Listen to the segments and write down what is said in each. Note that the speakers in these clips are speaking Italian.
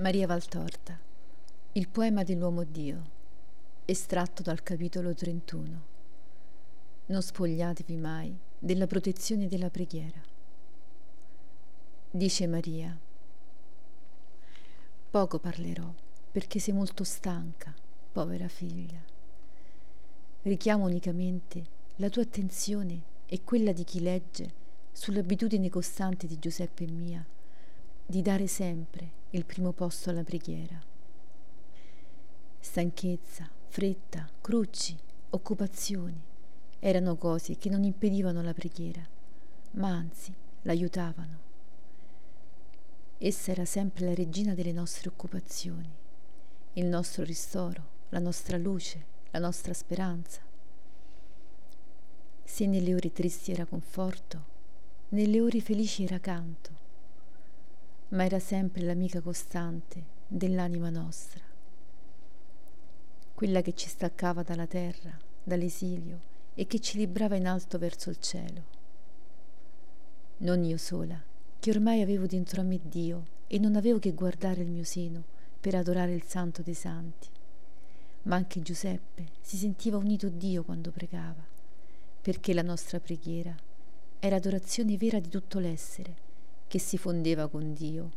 Maria Valtorta, il poema dell'uomo Dio, estratto dal capitolo 31. Non spogliatevi mai della protezione della preghiera. Dice Maria, poco parlerò perché sei molto stanca, povera figlia. Richiamo unicamente la tua attenzione e quella di chi legge sull'abitudine costante di Giuseppe e mia di dare sempre il primo posto alla preghiera. Stanchezza, fretta, crucci, occupazioni erano cose che non impedivano la preghiera, ma anzi l'aiutavano. Essa era sempre la regina delle nostre occupazioni, il nostro ristoro, la nostra luce, la nostra speranza. Se nelle ore tristi era conforto, nelle ore felici era canto, ma era sempre l'amica costante dell'anima nostra, quella che ci staccava dalla terra, dall'esilio e che ci librava in alto verso il cielo. Non io sola, che ormai avevo dentro a me Dio e non avevo che guardare il mio seno per adorare il santo dei santi, ma anche Giuseppe si sentiva unito a Dio quando pregava, perché la nostra preghiera era adorazione vera di tutto l'essere che si fondeva con Dio,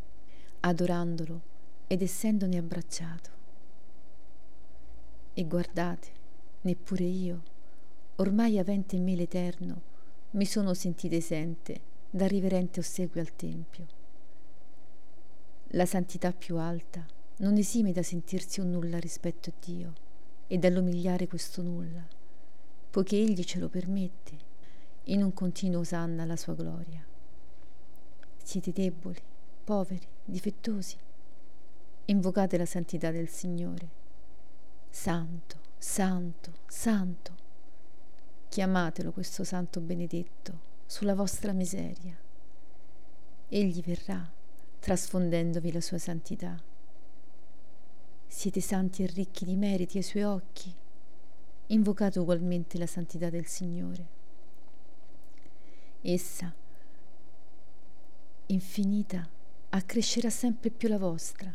adorandolo ed essendone abbracciato. E guardate, neppure io, ormai avente in me l'Eterno, mi sono sentita esente dal riverente ossequio al Tempio. La santità più alta non esime da sentirsi un nulla rispetto a Dio e dall'umiliare questo nulla, poiché Egli ce lo permette in un continuo osanna alla sua gloria. Siete deboli, poveri, difettosi. Invocate la santità del Signore. Santo, santo, santo. Chiamatelo questo santo benedetto sulla vostra miseria. Egli verrà trasfondendovi la sua santità. Siete santi e ricchi di meriti ai suoi occhi. Invocate ugualmente la santità del Signore. Essa, infinita, accrescerà sempre più la vostra.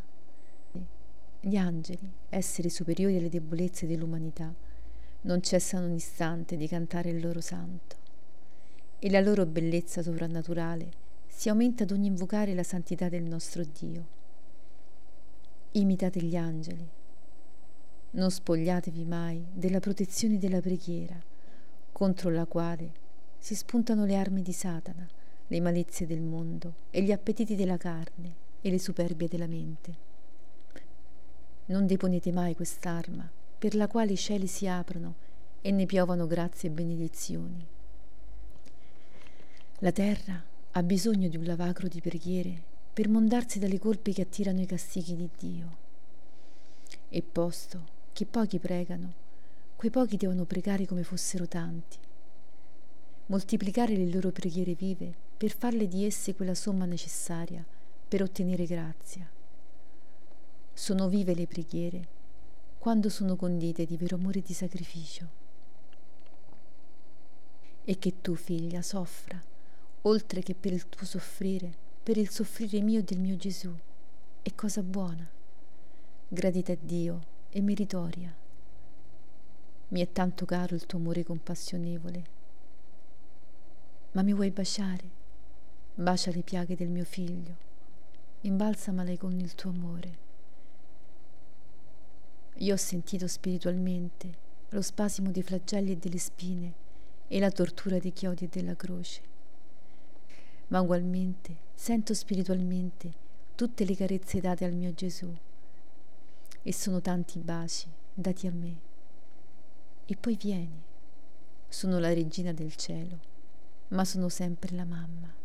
Gli angeli, esseri superiori alle debolezze dell'umanità, non cessano un istante di cantare il loro santo e la loro bellezza sovrannaturale si aumenta ad ogni invocare la santità del nostro Dio. Imitate gli angeli. Non spogliatevi mai della protezione della preghiera, contro la quale si spuntano le armi di Satana, le malizie del mondo e gli appetiti della carne e le superbie della mente. Non deponete mai quest'arma per la quale i cieli si aprono e ne piovano grazie e benedizioni. La terra ha bisogno di un lavacro di preghiere per mondarsi dalle colpe che attirano i castighi di Dio. E posto che pochi pregano, quei pochi devono pregare come fossero tanti moltiplicare le loro preghiere vive per farle di esse quella somma necessaria per ottenere grazia. Sono vive le preghiere quando sono condite di vero amore e di sacrificio. E che tu, figlia, soffra, oltre che per il tuo soffrire, per il soffrire mio e del mio Gesù, è cosa buona, gradita a Dio e meritoria. Mi è tanto caro il tuo amore compassionevole ma mi vuoi baciare? Bacia le piaghe del mio figlio, imbalsamale con il tuo amore. Io ho sentito spiritualmente lo spasimo dei flagelli e delle spine e la tortura dei chiodi e della croce. Ma ugualmente sento spiritualmente tutte le carezze date al mio Gesù e sono tanti baci dati a me. E poi vieni, sono la regina del cielo ma sono sempre la mamma.